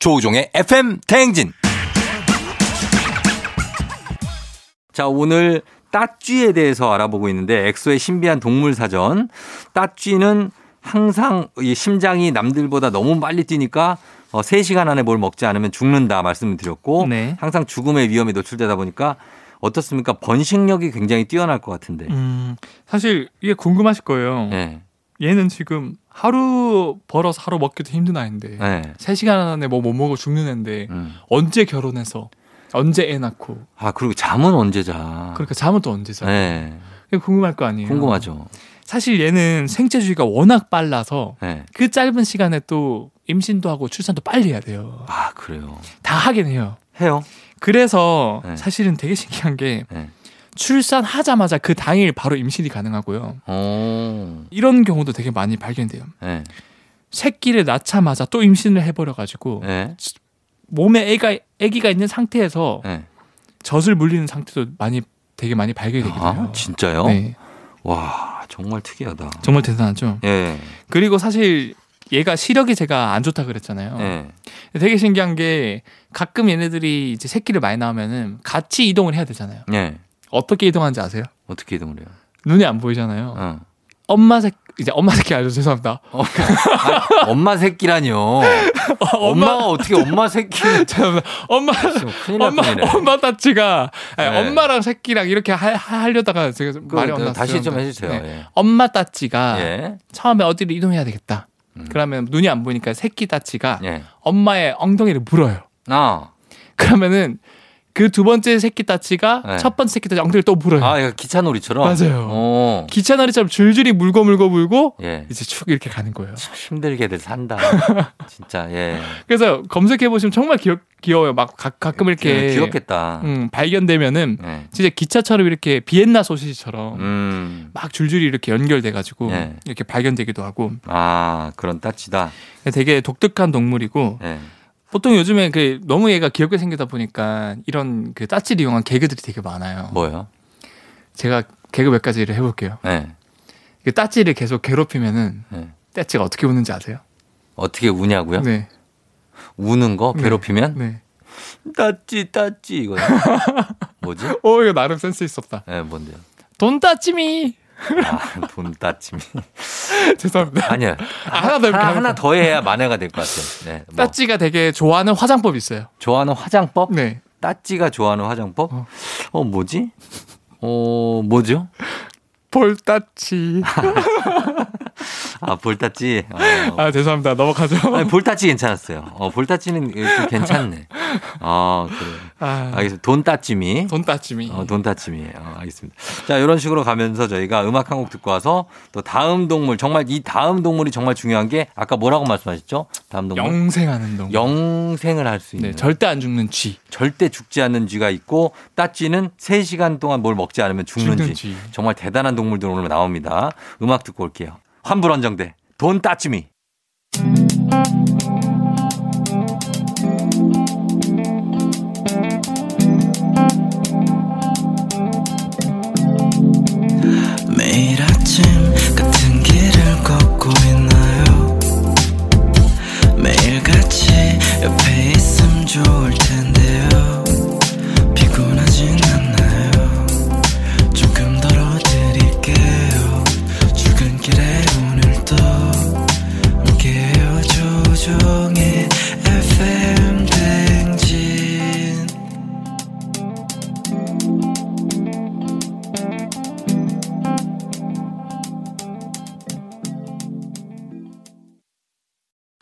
조우종의 FM 대행진. 자 오늘 따쥐에 대해서 알아보고 있는데 엑소의 신비한 동물 사전. 따쥐는 항상 이 심장이 남들보다 너무 빨리 뛰니까 어, 3시간 안에 뭘 먹지 않으면 죽는다 말씀을 드렸고 네. 항상 죽음의 위험에 노출되다 보니까 어떻습니까? 번식력이 굉장히 뛰어날 것 같은데. 음, 사실 이게 궁금하실 거예요. 네. 얘는 지금 하루 벌어서 하루 먹기도 힘든 아이인데 네. 세 3시간 안에 뭐 못 먹어 죽는 애인데 음. 언제 결혼해서 언제 애 낳고 아 그리고 잠은 언제 자? 그러니까 잠은 또 언제 자? 네. 궁금할 거 아니에요. 궁금하죠. 사실 얘는 생체주의가 워낙 빨라서 네. 그 짧은 시간에 또 임신도 하고 출산도 빨리 해야 돼요. 아 그래요. 다 하긴 해요. 해요. 그래서 네. 사실은 되게 신기한 게 네. 출산하자마자 그 당일 바로 임신이 가능하고요. 어. 이런 경우도 되게 많이 발견돼요. 네. 새끼를 낳자마자 또 임신을 해버려가지고 네. 몸에 애가 애기가 있는 상태에서 네. 젖을 물리는 상태도 많이 되게 많이 발견이 되거든요. 아 진짜요? 네, 와 정말 특이하다. 정말 대단하죠. 예. 그리고 사실 얘가 시력이 제가 안 좋다 그랬잖아요. 예. 되게 신기한 게 가끔 얘네들이 이제 새끼를 많이 낳으면은 같이 이동을 해야 되잖아요. 예. 어떻게 이동하는지 아세요? 어떻게 이동을 해요? 눈이 안 보이잖아요. 어. 엄마 새 이제 엄마 새끼 아주 죄송합니다. 어. 아, 엄마 새끼라뇨. *laughs* 엄마 가 어떻게 엄마 새끼? *laughs* 죄송합니다. 엄마 큰일 엄마. 엄마 따치가 아니, 네. 엄마랑 새끼랑 이렇게 하, 하려다가 제가 좀 그, 말이 그, 없나 다시 좀 해주세요. 네. 예. 엄마 따치가 예. 처음에 어디로 이동해야 되겠다. 음. 그러면 눈이 안 보이니까 새끼 따치가 예. 엄마의 엉덩이를 물어요. 아. 그러면은 그두 번째 새끼 따치가 네. 첫 번째 새끼 따치 엉덩이를 또 물어요. 아, 이거 기차놀이처럼. 맞아요. 어. 기차놀이처럼 줄줄이 물고 물고 물고 예. 이제 쭉 이렇게 가는 거예요. 참 힘들게들 산다. *laughs* 진짜 예. 그래서 검색해 보시면 정말 귀여, 귀여워요. 막 가, 끔 이렇게 귀엽겠다. 음, 발견되면은 예. 진짜 기차처럼 이렇게 비엔나 소시지처럼 음. 막 줄줄이 이렇게 연결돼 가지고 예. 이렇게 발견되기도 하고 아, 그런 따치다. 되게 독특한 동물이고 예. 보통 요즘에 그 너무 얘가 귀엽게 생기다 보니까 이런 그 따치를 이용한 개그들이 되게 많아요. 뭐요? 제가 개그 몇 가지를 해볼게요. 예. 그 따치를 계속 괴롭히면은 예. 따치가 어떻게 우는지 아세요? 어떻게 우냐고요? 네. 우는 거 괴롭히면 네. 따찌 따찌 이거요. *laughs* 뭐지? 오 이거 나름 센스 있었다. 예, 뭔데요? 돈 따치미. 아, 돈 따찜이. *laughs* 죄송합니다. 아니요. 아, 하나 더 하나. 하나 더 해야 만회가 될 것 같아요. 네. 뭐, 따찌가 되게 좋아하는 화장법이 있어요. 좋아하는 화장법? 네. 따찌가 좋아하는 화장법? 어. 어, 뭐지? 어, 뭐죠? *laughs* 볼따치. *laughs* 아, 볼따찌. 어. 아 죄송합니다. 넘어가죠. 아니, 볼따찌 괜찮았어요. 어, 볼따찌는 좀 괜찮네. 아, 그래요. 아, 알겠습니다. 돈 따찜이. 돈 따찜이. 어, 돈 따찜이. 어, 알겠습니다. 자, 이런 식으로 가면서 저희가 음악 한 곡 듣고 와서 또 다음 동물, 정말 이 다음 동물이 정말 중요한 게 아까 뭐라고 말씀하셨죠? 다음 동물. 영생하는 동물. 영생을 할 수 있는. 네, 절대 안 죽는 쥐. 절대 죽지 않는 쥐가 있고 따쥐는 3시간 동안 뭘 먹지 않으면 죽는, 죽는 쥐. 쥐. 정말 대단한 동물들 오늘 나옵니다. 음악 듣고 올게요. 환불 원정대 돈 따쥐미.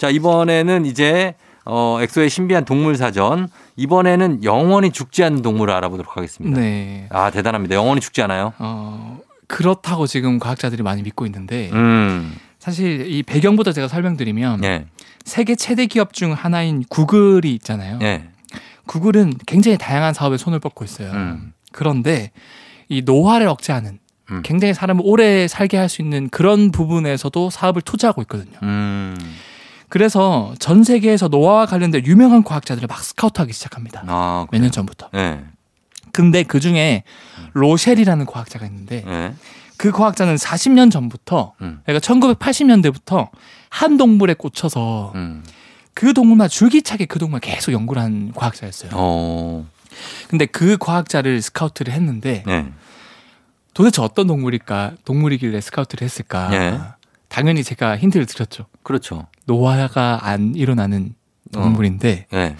자, 이번에는 이제 어, 엑소의 신비한 동물 사전. 이번에는 영원히 죽지 않는 동물을 알아보도록 하겠습니다. 네. 아, 대단합니다. 영원히 죽지 않아요? 어, 그렇다고 지금 과학자들이 많이 믿고 있는데 음. 사실 이 배경부터 제가 설명드리면 예. 세계 최대 기업 중 하나인 구글이 있잖아요. 예. 구글은 굉장히 다양한 사업에 손을 뻗고 있어요. 음. 그런데 이 노화를 억제하는 음. 굉장히 사람을 오래 살게 할 수 있는 그런 부분에서도 사업을 투자하고 있거든요. 음. 그래서 전 세계에서 노화와 관련된 유명한 과학자들을 막 스카우트하기 시작합니다. 아, 몇 년 전부터. 예. 근데 그 중에 로셸이라는 과학자가 있는데 예. 그 과학자는 40년 전부터 음. 그러니까 1980년대부터 한 동물에 꽂혀서 음. 그 동물만 줄기차게 그 동물 계속 연구를 한 과학자였어요. 어. 근데 그 과학자를 스카우트를 했는데 예. 도대체 어떤 동물일까? 동물이길래 스카우트를 했을까? 예. 당연히 제가 힌트를 드렸죠. 그렇죠. 노화가 안 일어나는 동물인데 예.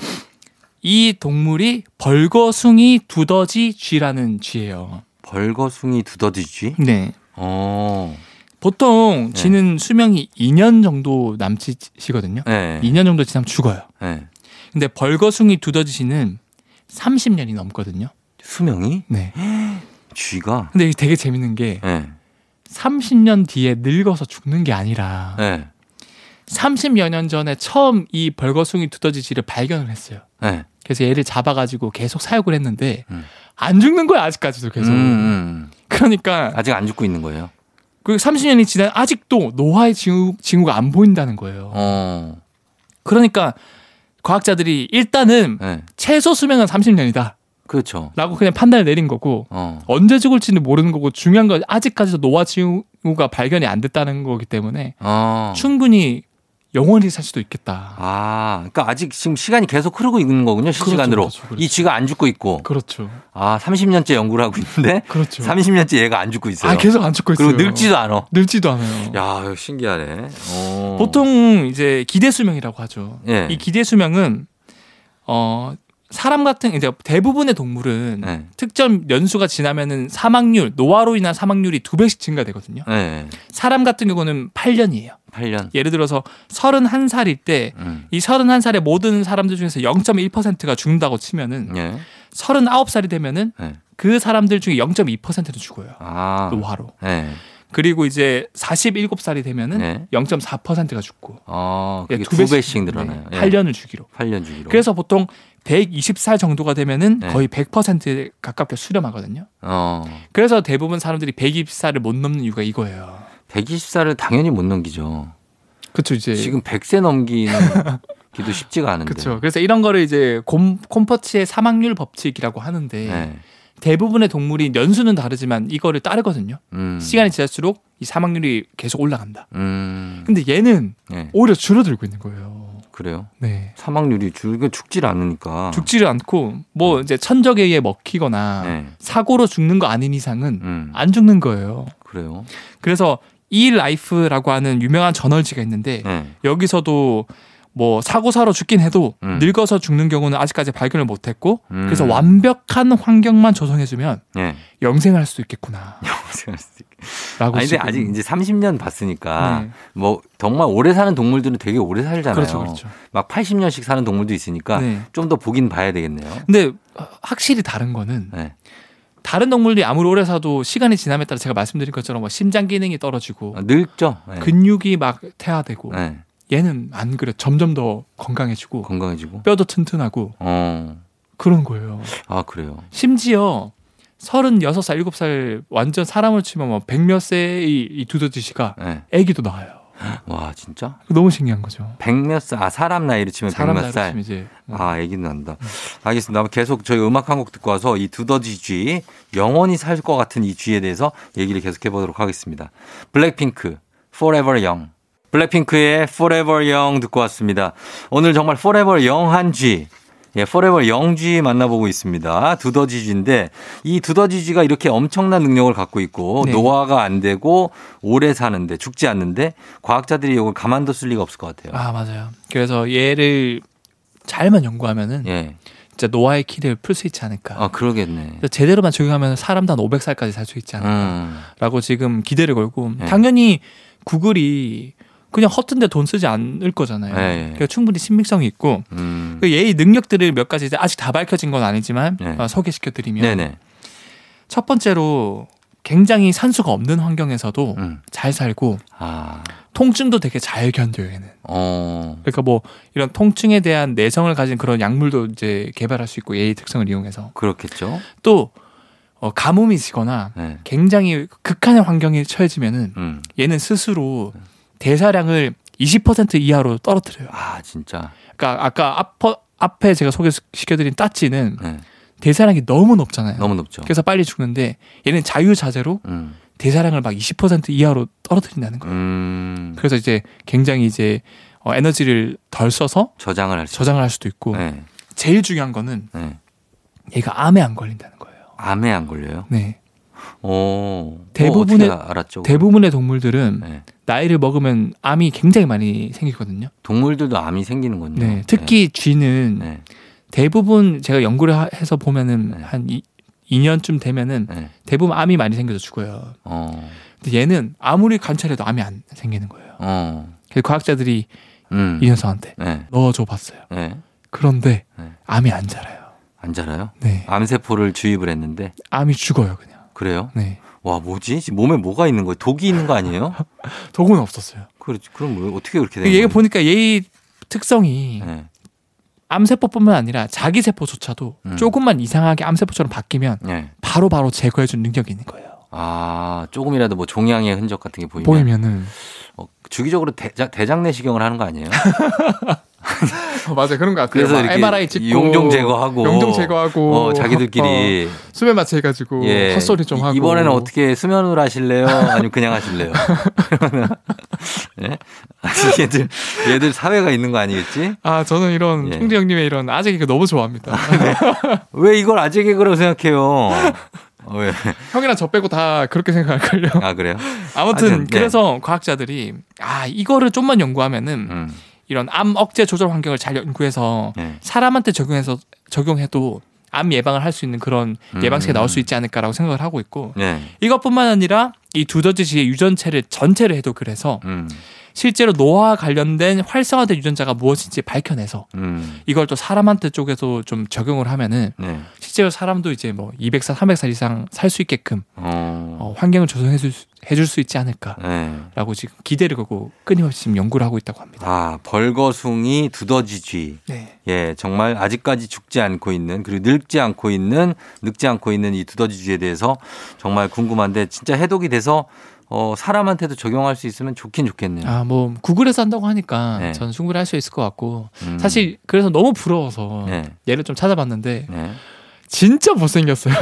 이 동물이 벌거숭이 두더지 쥐라는 쥐예요. 벌거숭이 두더지 쥐? 네. 어. 보통 네. 쥐는 수명이 2년 정도 남짓이거든요. 예. 2년 정도 지나면 죽어요. 예. 근데 벌거숭이 두더지 쥐는 30년이 넘거든요. 수명이 네. 쥐가 근데 이게 되게 재밌는 게 예. 30년 뒤에 늙어서 죽는 게 아니라 예. 30여 년 전에 처음 이 벌거숭이 두더지 쥐를 발견을 했어요. 예. 그래서 얘를 잡아가지고 계속 사육을 했는데 음. 안 죽는 거야 아직까지도 계속. 음, 음. 그러니까 아직 안 죽고 있는 거예요. 그 30년이 지난 아직도 노화의 징후, 징후가 안 보인다는 거예요. 어. 그러니까 과학자들이 일단은 예. 최소 수명은 30년이다. 그렇죠. 라고 그냥 판단을 내린 거고 어. 언제 죽을지는 모르는 거고 중요한 건 아직까지도 노화 징후가 발견이 안 됐다는 거기 때문에 어. 충분히 영원히 살 수도 있겠다. 아, 그러니까 아직 지금 시간이 계속 흐르고 있는 거군요. 실시간으로. 그렇죠, 그렇죠, 그렇죠. 이 쥐가 안 죽고 있고. 그렇죠. 아, 30년째 연구를 하고 있는데 그렇죠. 30년째 얘가 안 죽고 있어요. 아 계속 안 죽고 있어요. 그리고 늙지도 않아. 늙지도 않아요. 야, 신기하네. 어. 보통 이제 기대 수명이라고 하죠. 예. 이 기대 수명은 어 사람 같은 이제 대부분의 동물은 예. 특정 연수가 지나면은 사망률 노화로 인한 사망률이 두 배씩 증가되거든요. 예. 사람 같은 경우는 8년이에요. 8년. 예를 들어서 31살일 때 음. 이 31살의 모든 사람들 중에서 0.1%가 죽는다고 치면은 예. 39살이 되면은 예. 그 사람들 중에 0.2%는 죽어요. 아. 노화로. 예. 그리고 이제 47살이 되면은 네. 0.4%가 죽고 어, 예, 두 배씩 늘어나요. 네, 예. 8년을 주기로. 8년 주기로. 그래서 보통 120살 정도가 되면은 네. 거의 100%에 가깝게 수렴하거든요. 어. 그래서 대부분 사람들이 120살을 못 넘는 이유가 이거예요. 120살을 당연히 못 넘기죠. 그렇죠, 이제. 지금 100세 넘기는 기도 쉽지가 않은데. 그렇죠. 그래서 이런 거를 이제 곰, 콤퍼치의 사망률 법칙이라고 하는데 네. 대부분의 동물이 연수는 다르지만 이거를 따르거든요. 음. 시간이 지날수록 이 사망률이 계속 올라간다. 음. 근데 얘는 네. 오히려 줄어들고 있는 거예요. 그래요. 네. 사망률이 줄 죽질 않으니까. 죽지를 않고 뭐 이제 천적에 의해 먹히거나 네. 사고로 죽는 거 아닌 이상은 음. 안 죽는 거예요. 그래요. 그래서 eLife라고 하는 유명한 저널지가 있는데 네. 여기서도 뭐 사고사로 죽긴 해도 음. 늙어서 죽는 경우는 아직까지 발견을 못했고 음. 그래서 완벽한 환경만 조성해주면 네. 영생할 수 있겠구나라고 *laughs* 생각할 수도 있겠- 아니 근데 아직 이제 30년 봤으니까 네. 뭐 정말 오래 사는 동물들은 되게 오래 살잖아요. 그렇죠, 그렇죠. 막 80년씩 사는 동물도 있으니까 네. 좀더 보긴 봐야 되겠네요. 근데 확실히 다른 거는 네. 다른 동물들이 아무리 오래 사도 시간이 지남에 따라 제가 말씀드린 것처럼 뭐 심장 기능이 떨어지고 어, 늙죠. 네. 근육이 막 퇴화되고 네. 얘는 안 그래 점점 더 건강해지고 건강해지고. 뼈도 튼튼하고 어. 그런 거예요. 아 그래요. 심지어 36살, 7살 완전 사람을 치면 뭐 백몇 세의 이 두더지 씨가 네. 아기도 낳아요. *gasps* 와 진짜? 너무 신기한 거죠. 백몇 살, 아 사람 나이로 치면 사람 백몇 살. 치면 이제 어. 아, 애기는 난다. 알겠습니다. 계속 저희 음악 한 곡 듣고 와서 이 두더지 쥐, 영원히 살 것 같은 이 쥐에 대해서 얘기를 계속 해 보도록 하겠습니다. 블랙핑크, Forever Young. 블랙핑크의 Forever Young 듣고 왔습니다. 오늘 정말 Forever Young한 쥐, 예, Forever Young 쥐 만나보고 있습니다. 두더지 쥐인데 이 두더지 쥐가 이렇게 엄청난 능력을 갖고 있고 네. 노화가 안 되고 오래 사는데 죽지 않는데 과학자들이 이걸 가만뒀을 리가 없을 것 같아요. 아 맞아요. 그래서 얘를 잘만 연구하면은 예. 진짜 노화의 키를 풀 수 있지 않을까. 아, 그러겠네. 제대로만 적용하면 사람도 한 500살까지 살 수 있지 않을까라고 음. 지금 기대를 걸고 네. 당연히 구글이 그냥 허튼데 돈 쓰지 않을 거잖아요. 네. 그러니까 충분히 신빙성이 있고 음. 그 얘의 능력들을 몇 가지 이제 아직 다 밝혀진 건 아니지만 네. 어, 소개시켜 드리면. 첫 번째로 굉장히 산소가 없는 환경에서도 음. 잘 살고 아, 통증도 되게 잘 견뎌요 얘는. 어, 그러니까 뭐 이런 통증에 대한 내성을 가진 그런 약물도 이제 개발할 수 있고 얘의 특성을 이용해서 그렇겠죠. 또 어, 가뭄이 지거나 네. 굉장히 극한의 환경에 처해지면은 음. 얘는 스스로 대사량을 20% 이하로 떨어뜨려요. 아, 진짜. 그러니까 아까 앞, 앞에 제가 소개시켜드린 따찌는 네. 대사량이 너무 높잖아요. 너무 높죠. 그래서 빨리 죽는데 얘는 자유자재로 음. 대사량을 막 20% 이하로 떨어뜨린다는 거예요. 음. 그래서 이제 굉장히 이제 어, 에너지를 덜 써서 저장을 할 수. 저장을 할 수도 있고 네. 제일 중요한 거는 네. 얘가 암에 안 걸린다는 거예요. 암에 안 걸려요? 네. 오. 대부분의- 어, 알았죠? 대부분의 동물들은 네. 나이를 먹으면 암이 굉장히 많이 생기거든요. 동물들도 암이 생기는군요. 네. 특히 쥐는 네. 대부분 제가 연구를 하- 해서 보면은 네. 한 이, 2년쯤 되면은 네. 네. 대부분 암이 많이 생겨서 죽어요. 어. 근데 얘는 아무리 관찰해도 암이 안 생기는 거예요. 어. 그래서 과학자들이 음. 이 녀석한테 네. 넣어줘 봤어요. 네. 그런데 네. 암이 안 자라요. 안 자라요? 네. 암세포를 주입을 했는데 암이 죽어요, 그냥. 그래요? 네. 와 뭐지? 몸에 뭐가 있는 거예요? 독이 있는 거 아니에요? *laughs* 독은 없었어요. 그렇 그럼 뭐 어떻게 그렇게 된 얘가 거예요? 보니까 얘의 특성이 네. 암세포뿐만 아니라 자기 세포조차도 음. 조금만 이상하게 암세포처럼 바뀌면 네. 바로 바로 제거해주는 능력이 있는 거예요. 아 조금이라도 뭐 종양의 흔적 같은 게 보이면, 보이면은 어, 주기적으로 대장, 대장 내시경을 하는 거 아니에요? *laughs* 어, *laughs* 맞아요 그런 것 같아요. 그래서 막 이렇게 MRI 찍고 용종 제거하고 용종 제거하고 어, 자기들끼리 어, 수면 마취 해 가지고 예. 헛소리 좀 이- 하고 이번에는 어떻게 수면으로 하실래요? 아니면 그냥 하실래요? 그러면 *laughs* 예? 얘들 얘들 사회가 있는 거 아니겠지? 아 저는 이런 예. 총재 형님의 이런 아재 개그 너무 좋아합니다. 왜 이걸 아재 개그라고 생각해요? 어, 왜? 형이랑 저 빼고 다 그렇게 생각할걸요. 아 그래요? 아무튼 하여튼, 네. 그래서 과학자들이 아 이거를 좀만 연구하면은 음, 이런 암 억제 조절 환경을 잘 연구해서 네. 사람한테 적용해서 적용해도 암 예방을 할 수 있는 그런 음. 예방책이 나올 수 있지 않을까라고 생각을 하고 있고 네. 이것뿐만 아니라 이 두더지의 유전체를 전체를 해도 그래서 음, 실제로 노화와 관련된 활성화된 유전자가 무엇인지 밝혀내서 음, 이걸 또 사람한테 쪽에서 좀 적용을 하면은 네. 실제로 실제로 사람도 이제 뭐 200살, 300살 이상 살 수 있게끔 어, 어, 환경을 조성해 줄, 수- 해줄 수 있지 않을까라고 네. 지금 기대를 걸고 끊임없이 지금 연구를 하고 있다고 합니다. 아 벌거숭이 두더지쥐. 네. 예, 정말 아직까지 죽지 않고 있는 그리고 늙지 않고 있는 늙지 않고 있는 이 두더지쥐에 대해서 정말 궁금한데 진짜 해독이 돼서 어, 사람한테도 적용할 수 있으면 좋긴 좋겠네요. 아, 뭐 구글에서 한다고 하니까 네. 저는 충분히 할 수 있을 것 같고 음. 사실 그래서 너무 부러워서 네. 얘를 좀 찾아봤는데 네. 진짜 못생겼어요.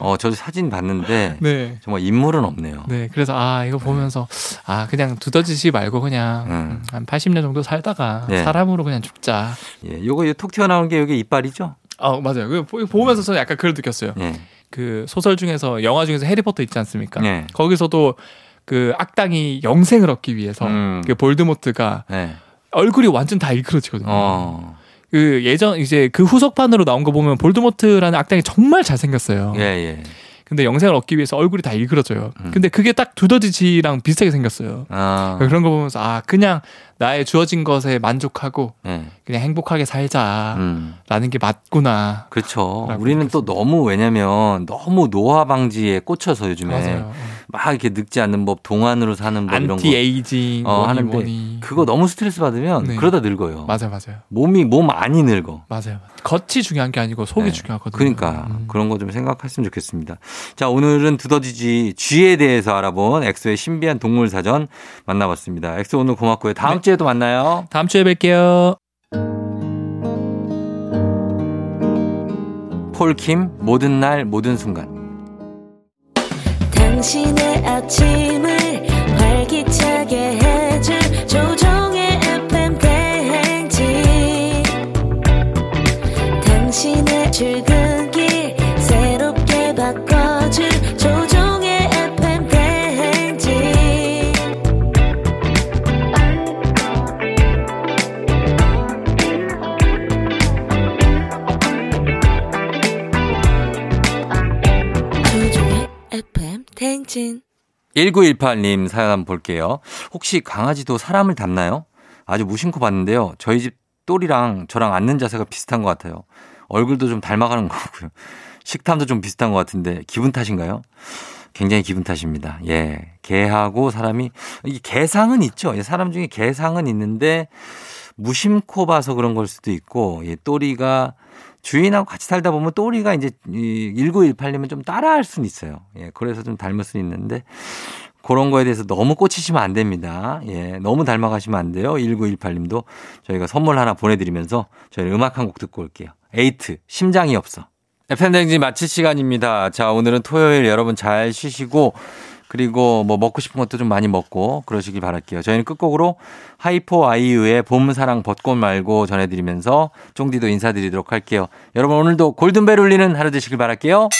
어, 저도 사진 봤는데 *laughs* 네. 정말 인물은 없네요. 네, 그래서 아 이거 보면서 아 그냥 두더지지 말고 그냥 음. 한 80년 정도 살다가 네. 사람으로 그냥 죽자. 예, 요거 이톡 튀어나온 게 이게 이빨이죠? 어 맞아요. 그 보- 보면서 저는 약간 그걸 느꼈어요. 예. 그 소설 중에서 영화 중에서 해리포터 있지 않습니까? 네. 거기서도 그 악당이 영생을 얻기 위해서 음. 그 볼드모트가 네. 얼굴이 완전 다 일그러지거든요. 어. 그 예전 이제 그 후속판으로 나온 거 보면 볼드모트라는 악당이 정말 잘생겼어요. 예, 예. 근데 영생을 얻기 위해서 얼굴이 다 일그러져요. 음. 근데 그게 딱 두더지쥐랑 비슷하게 생겼어요. 아. 그런 거 보면서 아 그냥 나의 주어진 것에 만족하고 예. 그냥 행복하게 살자라는 음. 게 맞구나. 그렇죠. 우리는 또 너무 왜냐면 너무 노화 방지에 꽂혀서 요즘에 맞아요. 막 이렇게 늙지 않는 법, 동안으로 사는 법 이런 거 anti aging 어, 하는데 뭐니. 그거 너무 스트레스 받으면 네. 그러다 늙어요. 맞아요, 맞아요, 몸이 몸 많이 늙어. 맞아요. 겉이 중요한 게 아니고 속이 네. 중요하거든요. 그러니까 음. 그런 거 좀 생각했으면 좋겠습니다. 자, 오늘은 두더지쥐 쥐에 대해서 알아본 엑소의 신비한 동물 사전 만나봤습니다. 엑소 오늘 고맙고요. 다음 네. 주에 도 만나요. 다음 주에 뵐게요. 폴킴 모든 날 모든 순간. 당신의 아침 1918님 사연 한번 볼게요. 혹시 강아지도 사람을 닮나요? 아주 무심코 봤는데요. 저희 집 똘이랑 저랑 앉는 자세가 비슷한 것 같아요. 얼굴도 좀 닮아가는 것 같고요. 식탐도 좀 비슷한 것 같은데 기분 탓인가요? 굉장히 기분 탓입니다. 예. 개하고 사람이, 이 개상은 있죠. 예, 사람 중에 개상은 있는데, 무심코 봐서 그런 걸 수도 있고, 예, 또리가 주인하고 같이 살다 보면 또리가 이제 이 1918이면 좀 따라할 수는 있어요. 예, 그래서 좀 닮을 수는 있는데, 그런 거에 대해서 너무 꽂히시면 안 됩니다. 예, 너무 닮아가시면 안 돼요. 1918님도 저희가 선물 하나 보내드리면서 저희 음악 한 곡 듣고 올게요. 에이트, 심장이 없어. FM대행진 마칠 시간입니다. 자, 오늘은 토요일 여러분 잘 쉬시고, 그리고 뭐 먹고 싶은 것도 좀 많이 먹고 그러시길 바랄게요. 저희는 끝곡으로 하이포 아이유의 봄 사랑 벚꽃 말고 전해드리면서 쫑디도 인사드리도록 할게요. 여러분 오늘도 골든벨 울리는 하루 되시길 바랄게요.